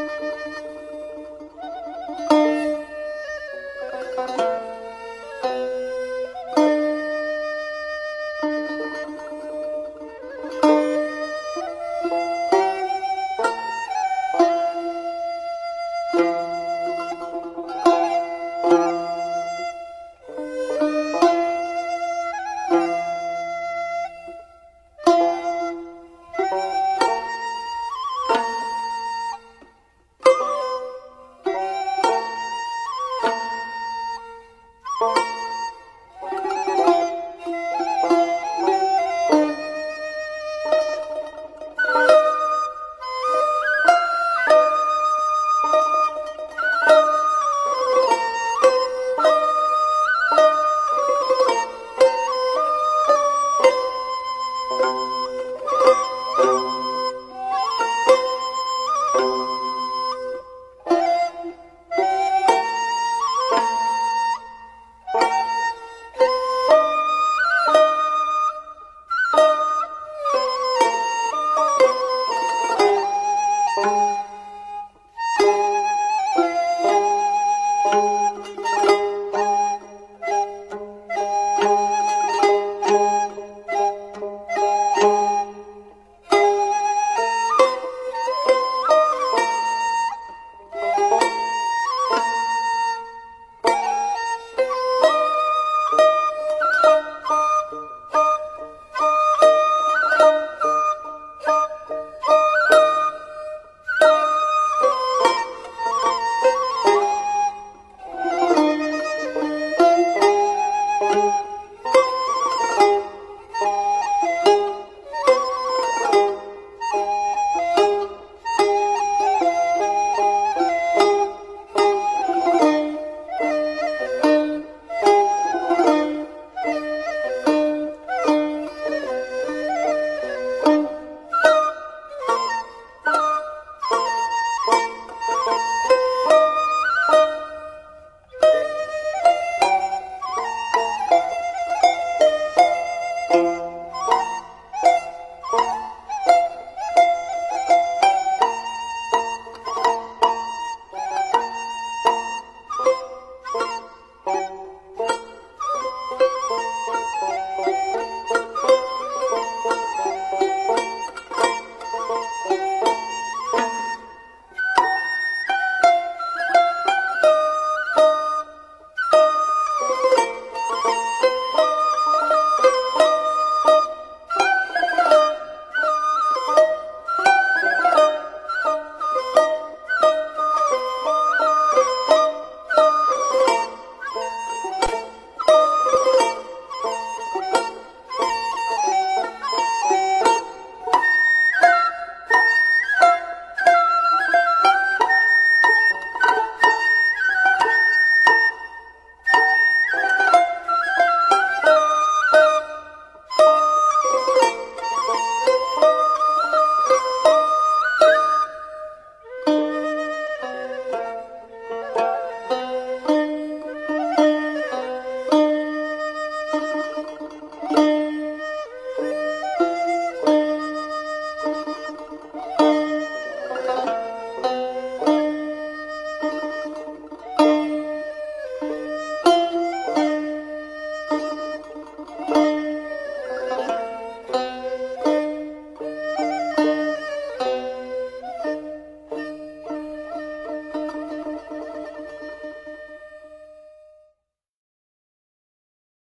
Música